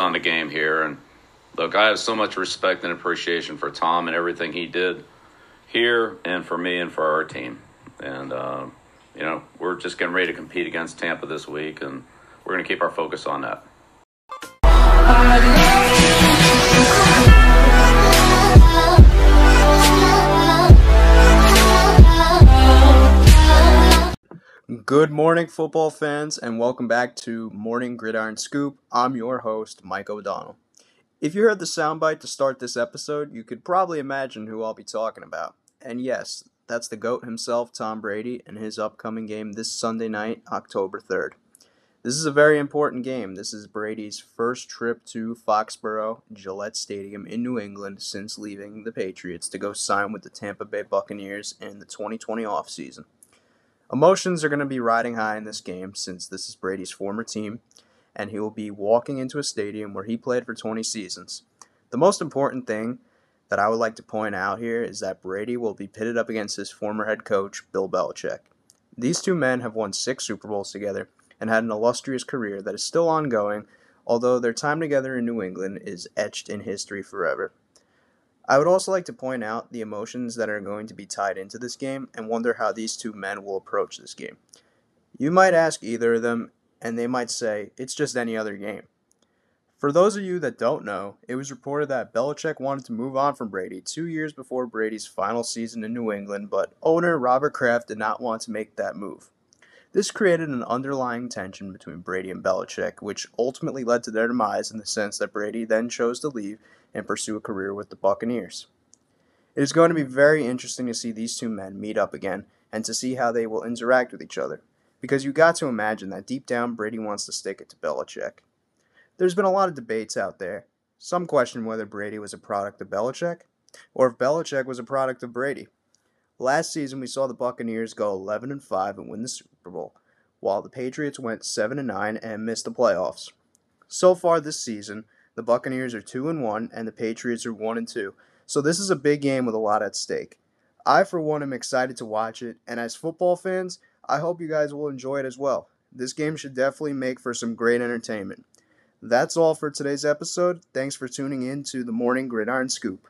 on the game here. And look, I have so much respect and appreciation for Tom and everything he did here and for me and for our team. And, uh, you know, we're just getting ready to compete against Tampa this week, and we're going to keep our focus on that. Good morning, football fans, and welcome back to Morning Gridiron Scoop. I'm your host, Mike O'Donnell. If you heard the soundbite to start this episode, you could probably imagine who I'll be talking about. And yes, that's the GOAT himself, Tom Brady, and his upcoming game this Sunday night, October 3rd. This is a very important game. This is Brady's first trip to Foxborough Gillette Stadium in New England since leaving the Patriots to go sign with the Tampa Bay Buccaneers in the 2020 offseason. Emotions are going to be riding high in this game since this is Brady's former team, and he will be walking into a stadium where he played for 20 seasons. The most important thing that I would like to point out here is that Brady will be pitted up against his former head coach, Bill Belichick. These two men have won six Super Bowls together and had an illustrious career that is still ongoing, although their time together in New England is etched in history forever. I would also like to point out the emotions that are going to be tied into this game and wonder how these two men will approach this game. You might ask either of them, and they might say, it's just any other game. For those of you that don't know, it was reported that Belichick wanted to move on from Brady two years before Brady's final season in New England, but owner Robert Kraft did not want to make that move. This created an underlying tension between Brady and Belichick, which ultimately led to their demise in the sense that Brady then chose to leave and pursue a career with the Buccaneers. It is going to be very interesting to see these two men meet up again and to see how they will interact with each other, because you got to imagine that deep down Brady wants to stick it to Belichick. There's been a lot of debates out there. Some question whether Brady was a product of Belichick, or if Belichick was a product of Brady. Last season we saw the Buccaneers go 11 and 5 and win the Super Bowl, while the Patriots went 7 and 9 and missed the playoffs. So far this season, the Buccaneers are 2 and 1 and the Patriots are 1 and 2. So this is a big game with a lot at stake. I for one am excited to watch it and as football fans, I hope you guys will enjoy it as well. This game should definitely make for some great entertainment. That's all for today's episode. Thanks for tuning in to the Morning Gridiron Scoop.